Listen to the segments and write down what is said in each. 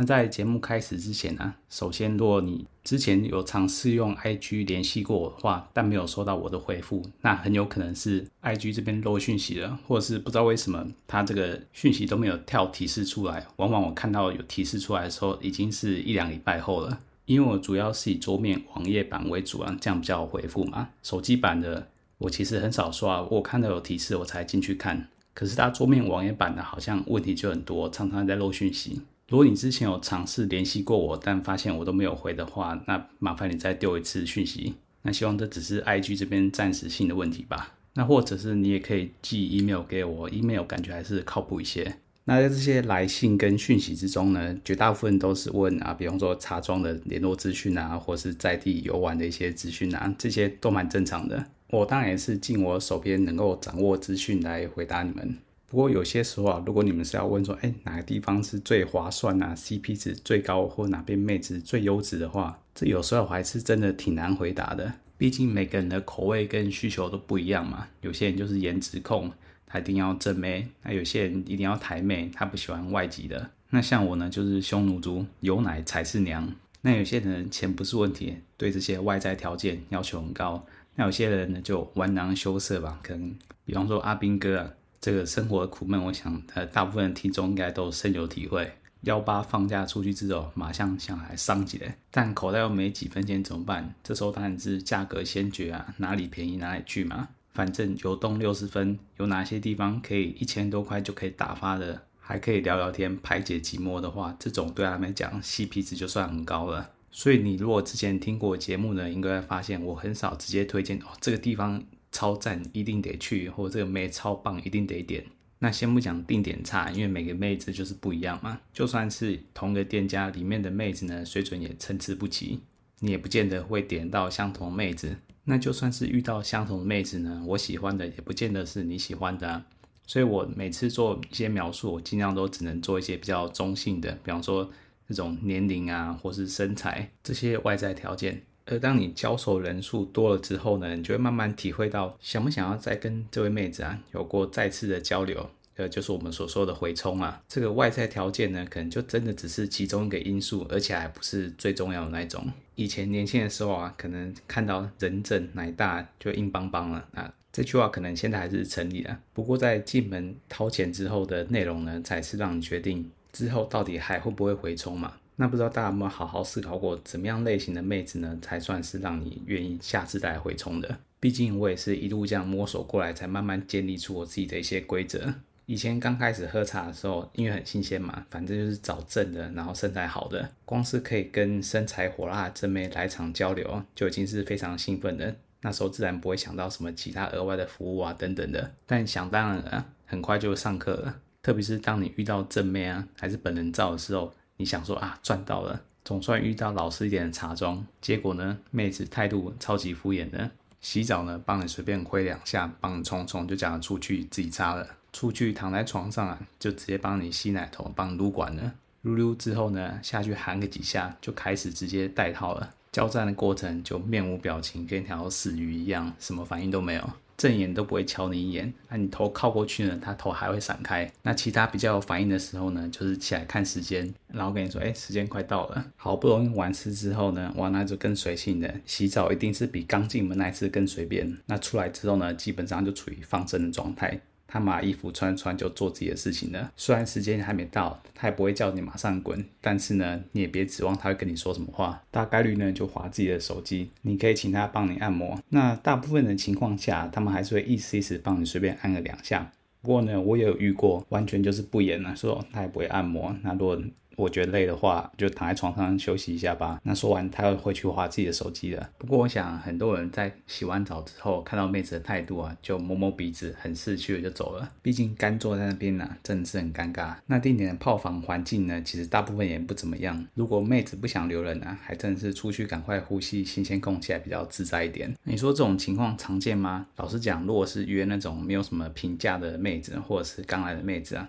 那在节目开始之前呢，首先，如果你之前有尝试用 IG 联系过我的话，但没有收到我的回复，那很有可能是 IG 这边漏讯息了，或者是不知道为什么它这个讯息都没有跳提示出来。往往我看到有提示出来的时候，已经是一两礼拜后了。因为我主要是以桌面网页版为主啊，这样比较好回复嘛。手机版的我其实很少刷，我看到有提示我才进去看。可是它桌面网页版的好像问题就很多，常常在漏讯息。如果你之前有尝试联系过我，但发现我都没有回的话，那麻烦你再丢一次讯息。那希望这只是 IG 这边暂时性的问题吧。那或者是你也可以寄 email 给我，email 感觉还是靠谱一些。那在这些来信跟讯息之中呢，绝大部分都是问啊，比方说茶庄的联络资讯啊，或是在地游玩的一些资讯啊，这些都蛮正常的。我当然也是尽我手边能够掌握资讯来回答你们。不过有些时候啊，如果你们是要问说，哎，哪个地方是最划算啊，CP 值最高，或哪边妹子最优质的话，这有时候还是真的挺难回答的。毕竟每个人的口味跟需求都不一样嘛。有些人就是颜值控，他一定要正妹；那有些人一定要台妹，他不喜欢外籍的。那像我呢，就是匈奴族，有奶才是娘。那有些人钱不是问题，对这些外在条件要求很高。那有些人呢，就玩囊羞涩吧，可能比方说阿兵哥啊。这个生活的苦闷，我想呃，大部分听众应该都深有体会。幺八放假出去之后，马上想来上几嘞，但口袋又没几分钱怎么办？这时候当然是价格先决啊，哪里便宜哪里去嘛。反正有动六十分，有哪些地方可以一千多块就可以打发的，还可以聊聊天排解寂寞的话，这种对他们讲 CP 值就算很高了。所以你如果之前听过节目呢，应该会发现我很少直接推荐哦这个地方。超赞，一定得去，或这个妹超棒，一定得点。那先不讲定点差，因为每个妹子就是不一样嘛。就算是同个店家里面的妹子呢，水准也参差不齐，你也不见得会点到相同妹子。那就算是遇到相同妹子呢，我喜欢的也不见得是你喜欢的。所以我每次做一些描述，我尽量都只能做一些比较中性的，比方说这种年龄啊，或是身材这些外在条件。而当你交手人数多了之后呢，你就会慢慢体会到想不想要再跟这位妹子啊有过再次的交流，呃，就是我们所说的回冲啊。这个外在条件呢，可能就真的只是其中一个因素，而且还不是最重要的那一种。以前年轻的时候啊，可能看到人正奶大就硬邦邦了啊，这句话可能现在还是成立的。不过在进门掏钱之后的内容呢，才是让你决定之后到底还会不会回冲嘛。那不知道大家有没有好好思考过，怎么样类型的妹子呢，才算是让你愿意下次再来回冲的？毕竟我也是一路这样摸索过来，才慢慢建立出我自己的一些规则。以前刚开始喝茶的时候，因为很新鲜嘛，反正就是找正的，然后身材好的，光是可以跟身材火辣的正妹来场交流，就已经是非常兴奋的。那时候自然不会想到什么其他额外的服务啊等等的。但想当然了，很快就上课了。特别是当你遇到正妹啊，还是本人照的时候。你想说啊，赚到了，总算遇到老实一点的茶庄。结果呢，妹子态度超级敷衍的，洗澡呢帮你随便挥两下，帮你冲冲，就叫你出去自己擦了。出去躺在床上啊，就直接帮你吸奶头，帮你撸管了。撸撸之后呢，下去喊个几下，就开始直接带套了。交战的过程就面无表情，跟条死鱼一样，什么反应都没有。正眼都不会瞧你一眼，那、你头靠过去呢，他头还会闪开。那其他比较有反应的时候呢，就是起来看时间，然后跟你说，哎，时间快到了。好不容易完事之后呢，哇，那就更随性的，洗澡一定是比刚进门那一次更随便。那出来之后呢，基本上就处于放生的状态。他把衣服穿穿就做自己的事情了。虽然时间还没到，他也不会叫你马上滚，但是呢，你也别指望他会跟你说什么话。大概率呢，就划自己的手机。你可以请他帮你按摩。那大部分的情况下，他们还是会意思意思帮你随便按个两下。不过呢，我也有遇过，完全就是不演了，说他也不会按摩。那如果我觉得累的话，就躺在床上休息一下吧。那说完，他又回去划自己的手机了。不过，我想很多人在洗完澡之后，看到妹子的态度啊，就摸摸鼻子，很识趣的就走了。毕竟干坐在那边呢、啊，真的是很尴尬。那定点的泡房环境呢，其实大部分也不怎么样。如果妹子不想留人啊，还真的是出去赶快呼吸新鲜空气，还比较自在一点。你说这种情况常见吗？老实讲，如果是约那种没有什么评价的妹子，或者是刚来的妹子啊。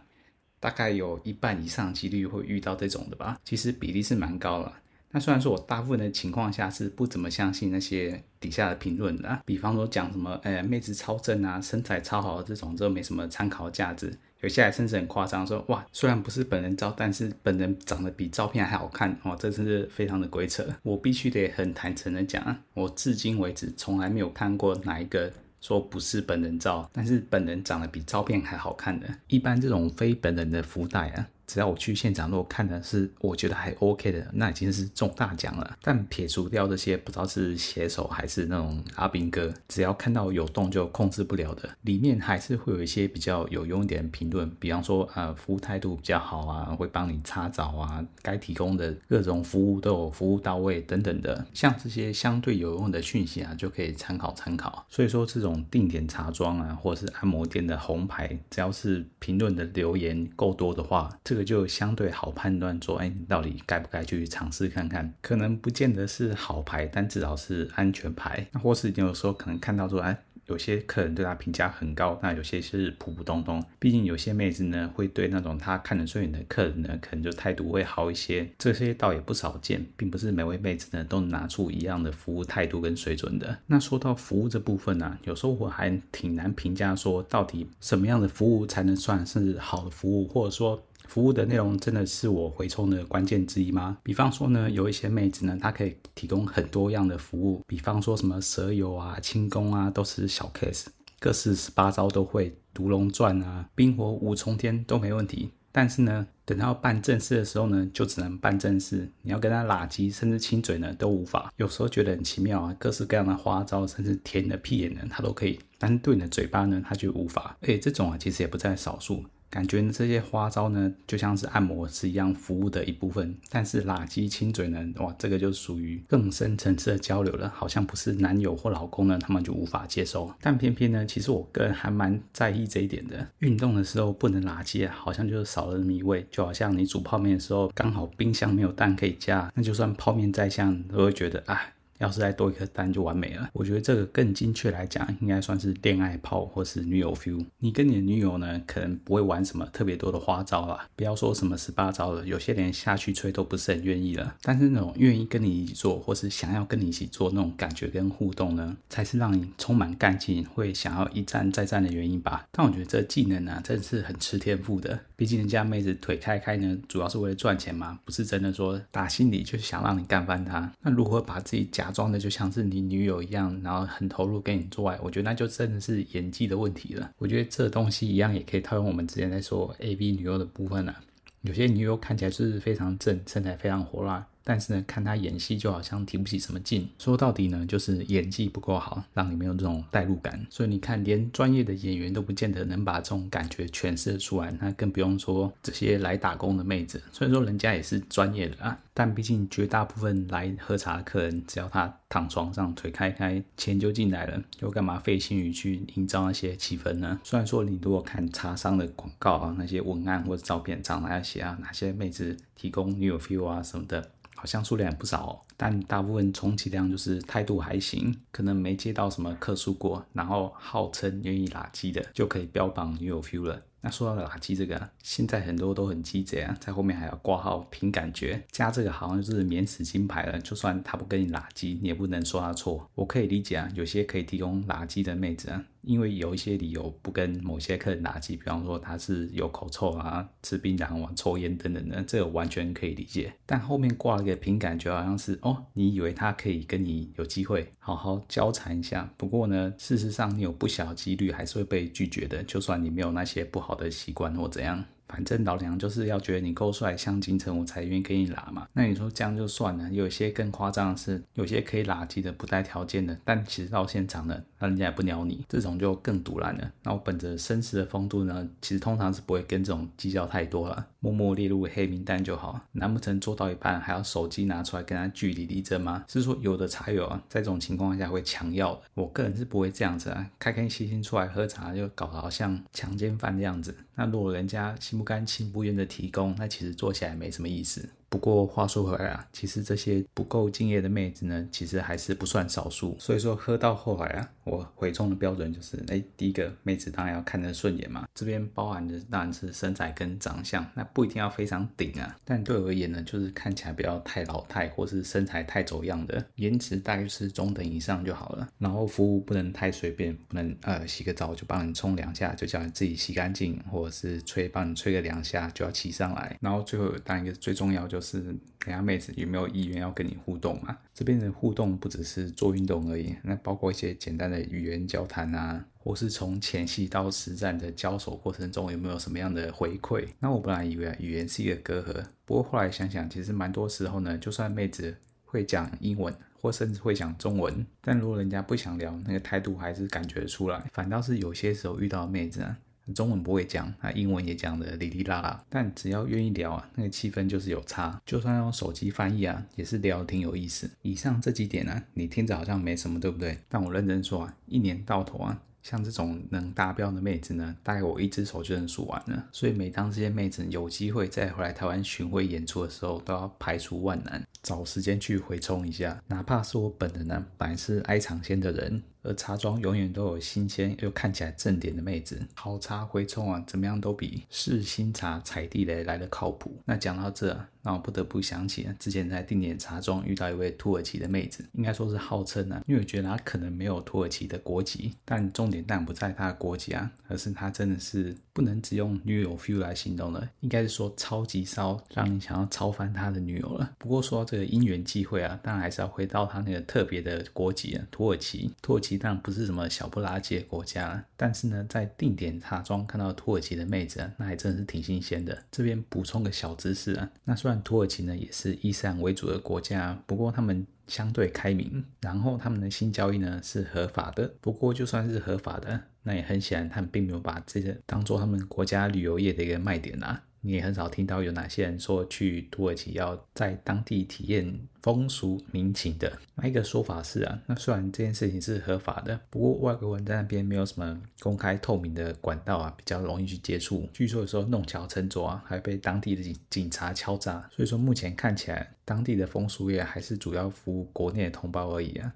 大概有一半以上几率会遇到这种的吧，其实比例是蛮高了。那虽然说我大部分的情况下是不怎么相信那些底下的评论的，比方说讲什么，哎，妹子超正啊，身材超好这种，这没什么参考价值。有些还甚至很夸张，说哇，虽然不是本人照，但是本人长得比照片还好看哦，这真是非常的鬼扯。我必须得很坦诚的讲啊，我至今为止从来没有看过哪一个。说不是本人照，但是本人长得比照片还好看的。一般这种非本人的福袋啊。只要我去现场，如果看的是我觉得还 OK 的，那已经是中大奖了。但撇除掉这些不知道是写手还是那种阿兵哥，只要看到有洞就控制不了的，里面还是会有一些比较有用点的评论，比方说呃服务态度比较好啊，会帮你擦澡啊，该提供的各种服务都有服务到位等等的，像这些相对有用的讯息啊，就可以参考参考。所以说这种定点茶庄啊，或者是按摩店的红牌，只要是评论的留言够多的话，这个。就相对好判断说，哎，你到底该不该去尝试看看？可能不见得是好牌，但至少是安全牌。那或是你有时候可能看到说，哎。有些客人对他评价很高，那有些是普普通通。毕竟有些妹子呢，会对那种他看得顺眼的客人呢，可能就态度会好一些。这些倒也不少见，并不是每位妹子呢都拿出一样的服务态度跟水准的。那说到服务这部分呢、有时候我还挺难评价说，到底什么样的服务才能算是好的服务，或者说。服务的内容真的是我回冲的关键之一吗？比方说呢，有一些妹子呢，她可以提供很多样的服务，比方说什么蛇油啊、轻功啊，都是小 case，各式十八招都会，毒龙钻啊、冰火五重天都没问题。但是呢，等到办正事的时候呢，就只能办正事，你要跟他拉鸡，甚至亲嘴呢，都无法。有时候觉得很奇妙啊，各式各样的花招，甚至舔你的屁眼呢，他都可以，但是对你的嘴巴呢，他就无法。而且这种啊，其实也不在少数。感觉这些花招呢，就像是按摩师一样服务的一部分。但是垃圾亲嘴呢，哇，这个就属于更深层次的交流了，好像不是男友或老公呢，他们就无法接受。但偏偏呢，其实我个人还蛮在意这一点的。运动的时候不能喇舌，好像就是少了那么一味。就好像你煮泡面的时候，刚好冰箱没有蛋可以加，那就算泡面再香，都会觉得啊。要是再多一颗蛋就完美了。我觉得这个更精确来讲，应该算是恋爱炮或是女友 feel。你跟你的女友呢，可能不会玩什么特别多的花招啦，不要说什么十八招了，有些连下去吹都不是很愿意了。但是那种愿意跟你一起做，或是想要跟你一起做那种感觉跟互动呢，才是让你充满干劲，会想要一战再战的原因吧。但我觉得这技能呢、真的是很吃天赋的。毕竟人家妹子腿开开呢，主要是为了赚钱嘛，不是真的说打心里就是想让你干翻她。那如何把自己假装的就像是你女友一样，然后很投入跟你做爱，我觉得那就真的是演技的问题了。我觉得这东西一样也可以套用我们之前在说 A B 女优的部分、啊。有些女友看起来是非常正，身材非常火辣。但是呢，看他演戏就好像提不起什么劲。说到底呢，就是演技不够好，让你没有这种代入感。所以你看，连专业的演员都不见得能把这种感觉诠释出来，那更不用说这些来打工的妹子。虽然说人家也是专业的啊，但毕竟绝大部分来喝茶的客人，只要他躺床上腿开开，钱就进来了，又干嘛费心于去营造那些气氛呢？虽然说你如果看茶商的广告啊，那些文案或者照片上哪写啊，哪些妹子提供女友 feel 啊什么的。好像数量也不少哦，但大部分充其量就是态度还行，可能没接到什么客诉过，然后号称愿意拉机的就可以标榜女友 feel 了。那说到拉机这个，现在很多都很鸡贼啊，在后面还要挂号凭感觉，加这个好像就是免死金牌了。就算他不跟你拉机，你也不能说他错。我可以理解啊，有些可以提供拉机的妹子啊，因为有一些理由不跟某些客人拉机，比方说他是有口臭啊、吃槟榔啊、抽烟等等的，这个完全可以理解。但后面挂了个凭感觉，好像是哦，你以为他可以跟你有机会好好交缠一下。不过呢，事实上你有不小几率还是会被拒绝的，就算你没有那些不。好的习惯或怎样，反正老娘就是要觉得你够帅，像金城，我才愿意跟你拉嘛。那你说这样就算了，有些更夸张的是，有些可以拉鸡的不带条件的，但其实到现场了，那人家也不鸟你，这种就更毒烂了。那我本着绅士的风度呢，其实通常是不会跟这种计较太多了，默默列入黑名单就好。难不成做到一半还要手机拿出来跟他据理力争吗？是说有的茶友啊，在这种情况下会强要的，我个人是不会这样子啊，开开心心出来喝茶就搞得好像强奸犯这样子。那如果人家心不甘情不愿的提供，那其实做起来没什么意思。不过话说回来啊，其实这些不够敬业的妹子呢，其实还是不算少数。所以说喝到后来啊，我回冲的标准就是，哎，第一个妹子当然要看得顺眼嘛。这边包含的当然是身材跟长相，那不一定要非常顶啊。但对我而言呢，就是看起来不要太老态，或是身材太走样的，颜值大概是中等以上就好了。然后服务不能太随便，不能呃洗个澡就帮你冲两下，就叫你自己洗干净，或者是吹帮你吹个两下就要骑上来。然后最后当然一个最重要就。是人家妹子有没有意愿要跟你互动嘛？这边的互动不只是做运动而已，那包括一些简单的语言交谈啊，或是从前戏到实战的交手过程中有没有什么样的回馈？那我本来以为语言是一个隔阂，不过后来想想，其实蛮多时候呢，就算妹子会讲英文，或甚至会讲中文，但如果人家不想聊，那个态度还是感觉出来。反倒是有些时候遇到妹子啊。中文不会讲，那英文也讲的哩哩啦啦，但只要愿意聊啊，那个气氛就是有差。就算用手机翻译啊，也是聊挺有意思。以上这几点呢、你听着好像没什么，对不对？但我认真说啊，一年到头啊，像这种能达标的妹子呢，大概我一只手就能数完了。所以每当这些妹子有机会再回来台湾巡回演出的时候，都要排除万难，找时间去回冲一下。哪怕是我本人呢，本来是爱尝鲜的人。而茶庄永远都有新鲜又看起来正点的妹子，好茶回冲啊，怎么样都比试新茶踩地雷来的靠谱。那讲到这，那我不得不想起之前在定点茶庄遇到一位土耳其的妹子，应该说是号称啊，因为我觉得她可能没有土耳其的国籍，但重点但不在她的国籍啊，而是她真的是不能只用女友 feel 来形容了，应该是说超级骚，让你想要超翻她的女友了。不过说到这个因缘际会啊，当然还是要回到她那个特别的国籍啊，土耳其，土耳其。当然不是什么小不拉几的国家，但是呢，在定点茶庄看到土耳其的妹子啊，那还真的是挺新鲜的。这边补充个小知识啊，那虽然土耳其呢也是伊斯兰为主的国家，不过他们相对开明，然后他们的性交易呢是合法的。不过就算是合法的，那也很显然他们并没有把这个当做他们国家旅游业的一个卖点啊。你也很少听到有哪些人说去土耳其要在当地体验风俗民情的。那一个说法是啊，那虽然这件事情是合法的，不过外国人在那边没有什么公开透明的管道啊，比较容易去接触。据说有时候弄巧成拙啊，还被当地的警警察敲诈。所以说目前看起来，当地的风俗业还是主要服务国内的同胞而已啊。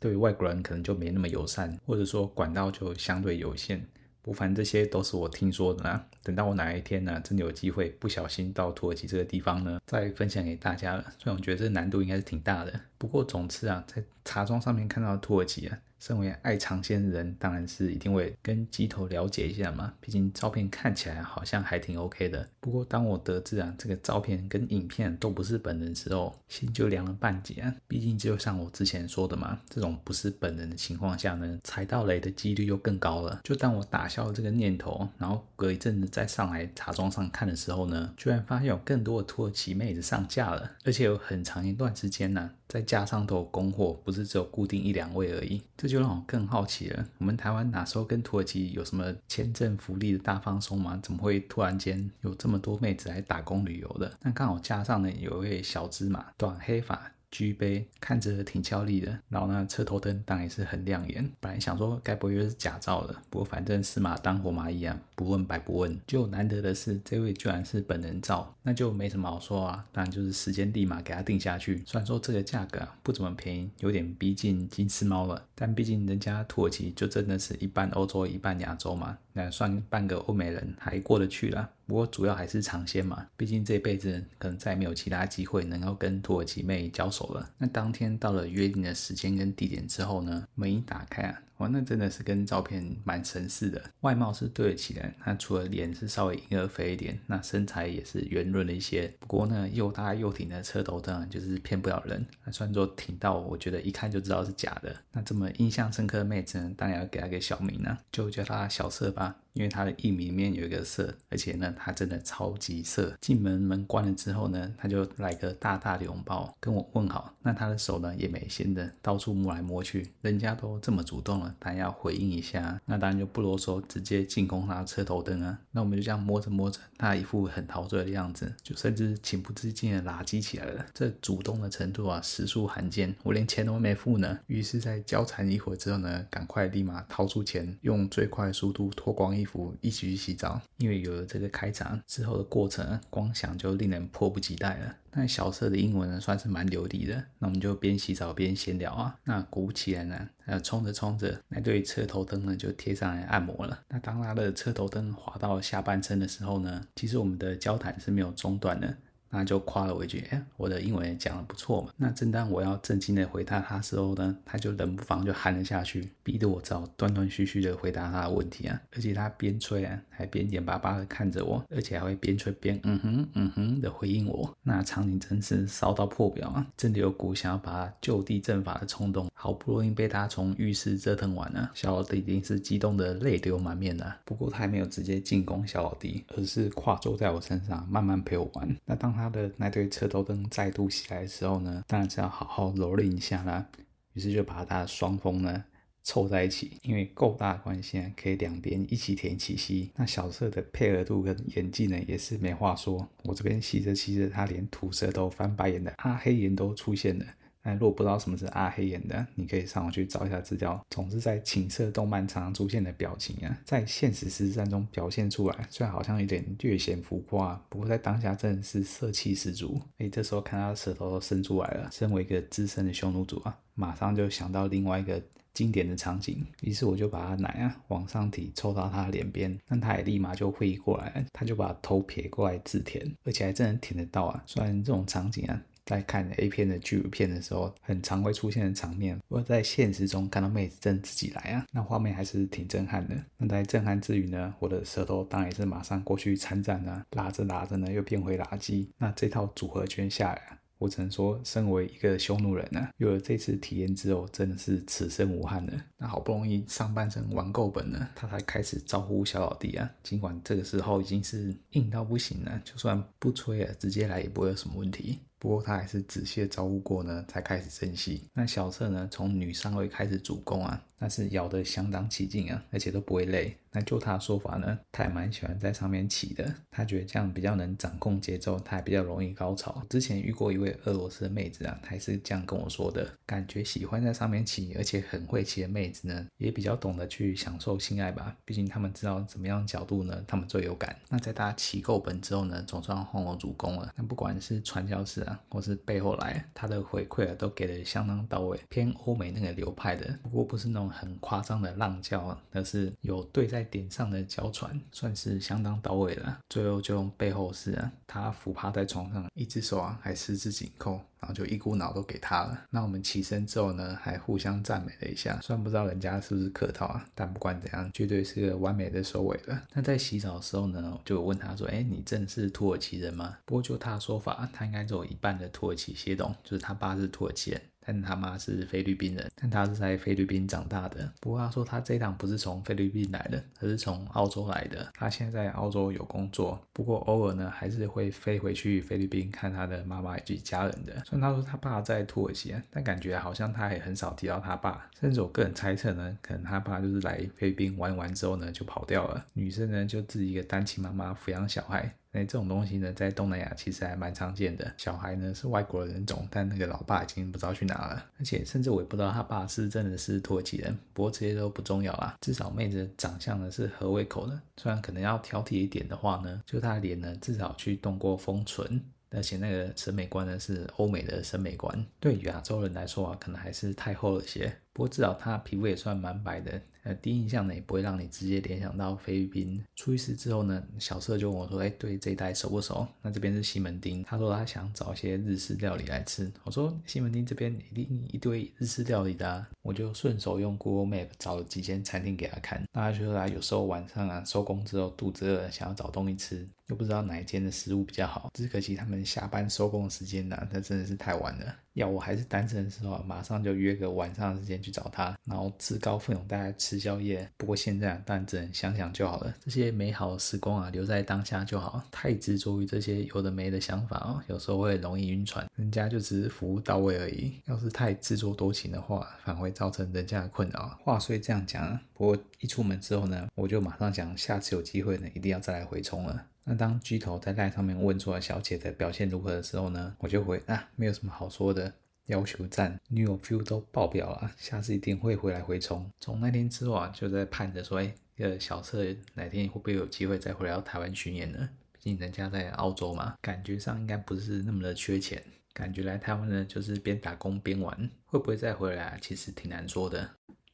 对外国人可能就没那么友善，或者说管道就相对有限。无凡这些都是我听说的啦。等到我哪一天呢，真的有机会不小心到土耳其这个地方呢，再分享给大家了。虽然我觉得这难度应该是挺大的，不过总之啊，在茶庄上面看到土耳其啊。身为爱尝鲜的人，当然是一定会跟鸡头了解一下嘛。毕竟照片看起来好像还挺 OK 的。不过当我得知啊，这个照片跟影片都不是本人时候，心就凉了半截啊。毕竟就像我之前说的嘛，这种不是本人的情况下呢，踩到雷的几率又更高了。就当我打消了这个念头，然后隔一阵子再上来茶庄上看的时候呢，居然发现有更多的土耳其妹子上架了，而且有很长一段时间呢、再加上都有供货，不是只有固定一两位而已。这就让我更好奇了，我们台湾哪时候跟土耳其有什么签证福利的大放松吗？怎么会突然间有这么多妹子来打工旅游的？那刚好加上呢，有一位小芝麻，短黑发。举杯看着挺俏丽的，然后呢，车头灯当然也是很亮眼。本来想说该不会又是假照的，不过反正死马当活马医啊，不问白不问。就难得的是，这位居然是本人照，那就没什么好说啊。当然就是时间立马给他定下去。虽然说这个价格不怎么便宜，有点逼近金丝猫了，但毕竟人家土耳其就真的是一半欧洲一半亚洲嘛，算半个欧美人还过得去啦。不过主要还是尝鲜嘛，毕竟这辈子可能再也没有其他机会能够跟土耳其妹交手了。那当天到了约定的时间跟地点之后呢，门一打开啊。哇，那真的是跟照片蛮神似的，外貌是对得起来。那除了脸是稍微婴儿肥一点，那身材也是圆润了一些。不过呢，又大又挺的车头当然就是骗不了人。那算作挺到，我觉得一看就知道是假的。那这么印象深刻的妹子呢，当然要给她个小名呢，就叫她小色吧。因为他的艺名里面有一个色，而且呢，他真的超级色。进门门关了之后呢，他就来个大大的拥抱，跟我问好。那他的手呢，也没闲的到处摸来摸去，人家都这么主动了，当然要回应一下。那当然就不啰嗦，直接进攻他车头灯啊。那我们就这样摸着摸着，他一副很陶醉的样子，就甚至情不自禁的拉鸡起来了。这主动的程度啊，实属罕见。我连钱都没付呢，于是，在交缠一会之后呢，赶快立马掏出钱，用最快速度脱光衣服，一起去洗澡。因为有了这个开场之后的过程，光想就令人迫不及待了。那小色的英文呢，算是蛮流利的。那我们就边洗澡边闲聊啊。那果不其然呢，呃，冲着冲着，那对车头灯呢就贴上来按摩了。那当他的车头灯滑到下半身的时候呢，其实我们的交谈是没有中断的。那就夸了我一句，哎，我的英文讲得不错嘛。那正当我要正经的回答他时候呢，他就冷不防就喊了下去，逼得我只好断断续续的回答他的问题啊。而且他边吹啊，还边眼巴巴的看着我，而且还会边吹边嗯哼嗯哼的回应我。那场景真是骚到破表啊，真的有股想要把他就地正法的冲动。好不容易被他从浴室折腾完了，小老弟一定是激动的泪流满面的。不过他还没有直接进攻小老弟，而是跨坐在我身上，慢慢陪我玩。那当他的那对车头灯再度起来的时候呢，当然是要好好蹂躏一下啦。于是就把他的双峰呢凑在一起，因为够大的关系，可以两边一起舔一起吸。那小色的配合度跟演技呢，也是没话说。我这边吸着吸着，他连吐舌头、翻白眼的阿黑眼都出现了。那如果不知道什么是阿黑眼的，你可以上网去找一下资料。总之，在情色动漫常常出现的表情啊，在现实实战中表现出来，虽然好像有点略显浮夸，不过在当下真的是色气十足。哎，这时候看他舌头都伸出来了，身为一个资深的匈奴主啊，马上就想到另外一个经典的场景，于是我就把他奶啊往上提，凑到他脸边，那他也立马就会意过来，他就把头撇过来自舔，而且还真的舔得到啊。虽然这种场景啊。在看 A 片的巨乳片的时候，很常会出现的场面。不过在现实中看到妹子真自己来啊，那画面还是挺震撼的。那在震撼之余呢，我的舌头当然也是马上过去参战啊，拉着拉着呢又变回垃圾。那这套组合拳下来啊，我只能说，身为一个匈奴人呢、啊，有了这次体验之后，真的是此生无憾了。那好不容易上半身玩够本了，他才开始招呼小老弟啊。尽管这个时候已经是硬到不行了，就算不吹啊，直接来也不会有什么问题。不过他还是仔细的招呼过呢，才开始珍惜。那小色呢，从女上位开始主攻啊，那是咬得相当起劲啊，而且都不会累。那就他的说法呢，他还蛮喜欢在上面骑的，他觉得这样比较能掌控节奏，他还比较容易高潮。之前遇过一位俄罗斯的妹子啊，她也是这样跟我说的，感觉喜欢在上面骑，而且很会骑的妹子呢，也比较懂得去享受性爱吧。毕竟他们知道怎么样角度呢，他们最有感。那在他骑够本之后呢，总算换我主攻了。那不管是传教士或是背后来，他的回馈啊，都给的相当到位，偏欧美那个流派的。不过不是那种很夸张的浪叫，而是有对在点上的娇喘，算是相当到位了。最后就用背后式啊，他俯趴在床上，一只手啊还十指紧扣，然后就一股脑都给他了。那我们起身之后呢，还互相赞美了一下。虽然不知道人家是不是客套啊，但不管怎样，绝对是个完美的收尾了。那在洗澡的时候呢，就问他说：“哎，你真的是土耳其人吗？”不过就他的说法，他应该只有一半的土耳其血统，就是他爸是土耳其人。但他妈是菲律宾人，但他是在菲律宾长大的。不过他说他这一趟不是从菲律宾来的，而是从澳洲来的。他现在在澳洲有工作，不过偶尔呢还是会飞回去菲律宾看他的妈妈以及家人的。虽然他说他爸在土耳其，但感觉好像他也很少提到他爸。甚至我个人猜测呢，可能他爸就是来菲律宾玩完之后呢就跑掉了，女生呢就自己一个单亲妈妈抚养小孩。哎，这种东西呢，在东南亚其实还蛮常见的。小孩呢是外国人种，但那个老爸已经不知道去哪了。而且，甚至我也不知道他爸是真的是土耳其人。不过这些都不重要啦，至少妹子长相呢是合胃口的。虽然可能要挑剔一点的话呢，就他脸呢至少去动过丰唇，而且那个审美观呢是欧美的审美观。对亚洲人来说啊，可能还是太厚了些。不过至少他皮肤也算蛮白的。呃第一印象呢，也不会让你直接联想到菲律宾。出浴室之后呢，小色就问我说：“哎，对这一带熟不熟？”那这边是西门町，他说他想找一些日式料理来吃。我说西门町这边一定一堆日式料理的啊，我就顺手用 Google Map 找了几间餐厅给他看。那他就说他有时候晚上啊收工之后肚子饿，想要找东西吃，又不知道哪一间的食物比较好。只可惜他们下班收工的时间呢，那真的是太晚了。要我还是单身的时候，马上就约个晚上的时间去找他，然后自告奋勇带他吃宵夜。不过现在当然只能想想就好了，这些美好的时光啊，留在当下就好。太执着于这些有的没的想法哦，有时候会容易晕船。人家就只是服务到位而已，要是太自作多情的话，反而会造成人家的困扰。话虽这样讲，不过一出门之后呢，我就马上想，下次有机会呢，一定要再来回冲了。那当巨头在赖上面问出来小姐的表现如何的时候呢，我就回啊，没有什么好说的，要求赞，女友 feel 都爆表了，下次一定会回来回冲。从那天之后啊，就在盼着说，哎，这个小策哪天会不会有机会再回来到台湾巡演呢？毕竟人家在澳洲嘛，感觉上应该不是那么的缺钱，感觉来台湾呢就是边打工边玩，会不会再回来啊？其实挺难说的。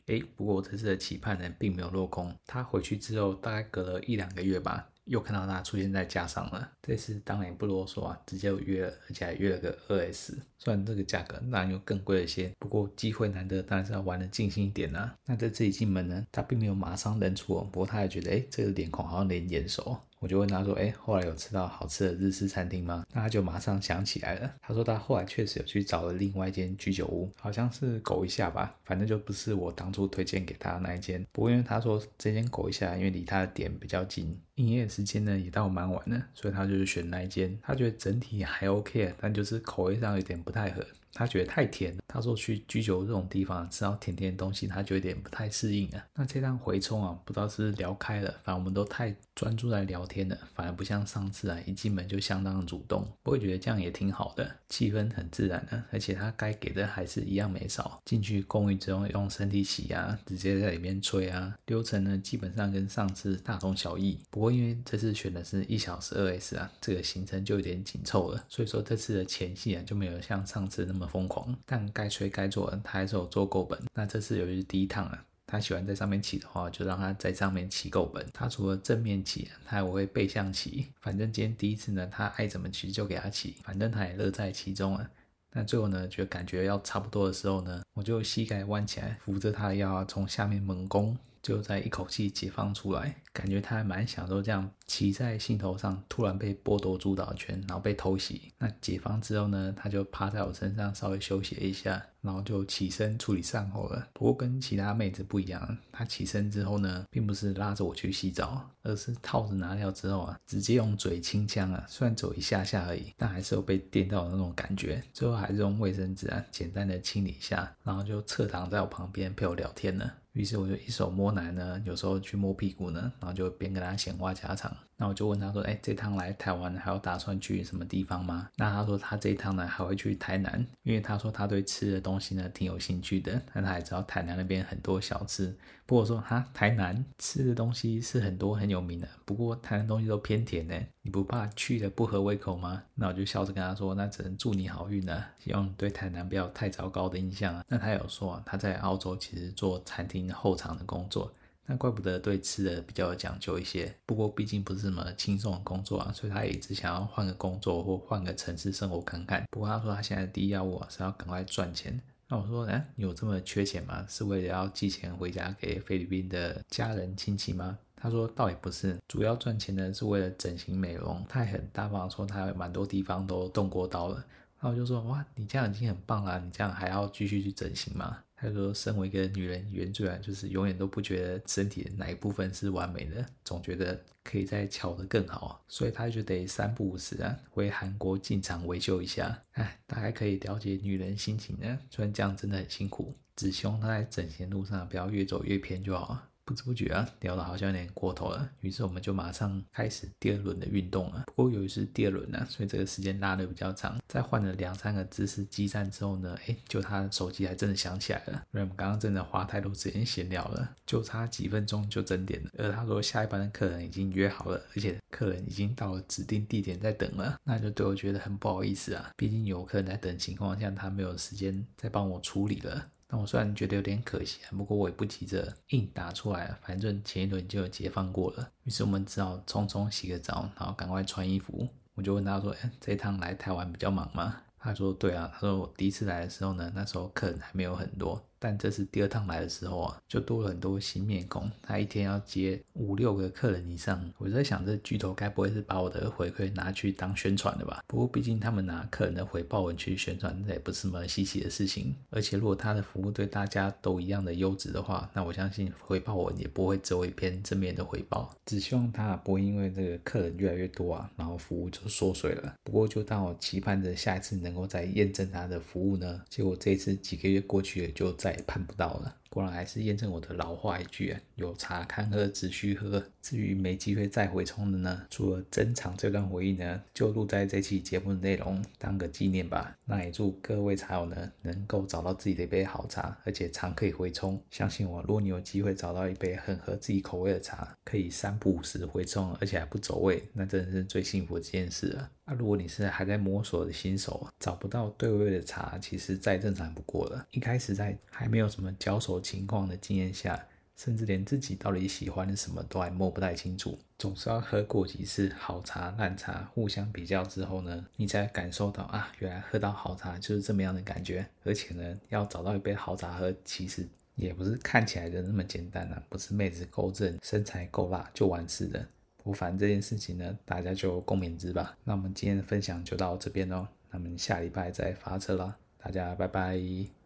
哎，不过这次的期盼呢，并没有落空，他回去之后大概隔了一两个月吧。又看到他出现在架上了，这次当然也不啰嗦啊，直接约了，而且还约了个二 S。虽然这个价格当然又更贵了些，不过机会难得，当然是要玩得尽兴一点啦、啊。那这次一进门呢，他并没有马上认出我，不过他也觉得，哎，这个脸孔好像有点眼熟。我就问他说，哎，后来有吃到好吃的日式餐厅吗？那他就马上想起来了，他说他后来确实有去找了另外一间居酒屋，好像是狗一下吧，反正就不是我当初推荐给他的那一间。不过因为他说这间狗一下，因为离他的点比较近，营业时间呢也到蛮晚了，所以他就是选那一间。他觉得整体还 OK，但就是口味上有点不太合。他觉得太甜，他说去居酒这种地方吃到甜甜的东西，他就有点不太适应啊。那这趟回冲啊，不知道是聊开了，反正我们都太专注在聊天了，反而不像上次啊，一进门就相当主动。我也觉得这样也挺好的，气氛很自然的，而且他该给的还是一样没少。进去公寓之后用身体洗啊，直接在里面吹啊，流程呢基本上跟上次大同小异。不过因为这次选的是一小时二 S 啊，这个行程就有点紧凑了，所以说这次的前戏啊就没有像上次那么。疯狂，但该吹该做，他还是有做够本。那这次由于是第一趟啊，他喜欢在上面骑的话，就让他在上面骑够本。他除了正面骑，他还会背向骑。反正今天第一次呢，他爱怎么骑就给他骑，反正他也乐在其中啊。那最后呢，就感觉要差不多的时候呢，我就膝盖弯起来扶着他的腰，从下面猛攻。就在一口气解放出来，感觉他还蛮享受这样骑在兴头上，突然被剥夺主导权，然后被偷袭。那解放之后呢，他就趴在我身上稍微休息一下，然后就起身处理善后了。不过跟其他妹子不一样，他起身之后呢，并不是拉着我去洗澡，而是套子拿掉之后啊，直接用嘴清枪啊，虽然走一下下而已，但还是有被电到的那种感觉。最后还是用卫生纸啊，简单的清理一下，然后就侧躺在我旁边陪我聊天了。于是我就一手摸奶呢，有时候去摸屁股呢，然后就边跟他闲话家常。那我就问他说：“哎，这趟来台湾还有打算去什么地方吗？”那他说他这一趟呢还会去台南，因为他说他对吃的东西呢挺有兴趣的，但他也知道台南那边很多小吃。不过说哈，台南吃的东西是很多很有名的，不过台南东西都偏甜呢，你不怕去了不合胃口吗？那我就笑着跟他说：“那只能祝你好运了，希望对台南不要太糟糕的印象啊。”那他有说，他在澳洲其实做餐厅。后场的工作，那怪不得对吃的比较有讲究一些。不过毕竟不是什么轻松的工作啊，所以他也一直想要换个工作或换个城市生活看看。不过他说他现在第一要务是要赶快赚钱。那我说，哎，你有这么缺钱吗？是为了要寄钱回家给菲律宾的家人亲戚吗？他说倒也不是，主要赚钱呢是为了整形美容。他也很大方说他蛮多地方都动过刀了。那我就说，哇，你这样已经很棒了，你这样还要继续去整形吗？他说：“身为一个女人，原罪啊，就是永远都不觉得身体哪一部分是完美的，总觉得可以再巧得更好，所以他就得三不五时啊，回韩国进厂维修一下。哎，大概可以了解女人心情呢，虽然这样真的很辛苦，只希望她在整形路上不要越走越偏就好。”不知不觉啊，聊得好像有点过头了，于是我们就马上开始第二轮的运动了。不过由于是第二轮呢，所以这个时间拉得比较长。在换了两三个姿势激战之后呢，哎，就他的手机还真的响起来了。因为我们刚刚真的花太多时间闲聊了，就差几分钟就整点了。而他说下一班的客人已经约好了，而且客人已经到了指定地点在等了，那就对我觉得很不好意思啊。毕竟有客人在等情况下，他没有时间再帮我处理了。那我虽然觉得有点可惜啊，不过我也不急着硬答出来，反正前一轮就有解放过了。于是我们只好匆匆洗个澡，然后赶快穿衣服。我就问他说：“哎，这一趟来台湾比较忙吗？”他说：“对啊。”他说：“我第一次来的时候呢，那时候客人还没有很多。”但这次第二趟来的时候啊，就多了很多新面孔。他一天要接五六个客人以上，我在想，这巨头该不会是把我的回馈拿去当宣传的吧？不过毕竟他们拿客人的回报文去宣传，这也不是什么稀奇的事情。而且如果他的服务对大家都一样的优质的话，那我相信回报文也不会只有一篇正面的回报。只希望他不会因为这个客人越来越多啊，然后服务就缩水了。不过就当我期盼着下一次能够再验证他的服务呢，结果这次几个月过去了，就再也盼不到了。果然还是验证我的老话一句啊，有茶堪喝，只需喝。至于没机会再回冲的呢，除了珍藏这段回忆呢，就录在这期节目的内容当个纪念吧。那也祝各位茶友呢，能够找到自己的一杯好茶，而且常可以回冲。相信我，如果你有机会找到一杯很合自己口味的茶，可以三不五时回冲，而且还不走味，那真的是最幸福的这件事了。那、啊、如果你是还在摸索的新手，找不到对味的茶，其实再正常不过了。一开始在还没有什么交手情况的经验下，甚至连自己到底喜欢什么都还摸不太清楚，总是要喝过几次好茶烂茶，互相比较之后呢，你才感受到啊，原来喝到好茶就是这么样的感觉。而且呢，要找到一杯好茶喝，其实也不是看起来的那么简单啊，不是妹子够正、身材够辣就完事的。不烦这件事情呢，大家就共勉之吧。那我们今天的分享就到这边喽，那我们下礼拜再发车啦，大家拜拜。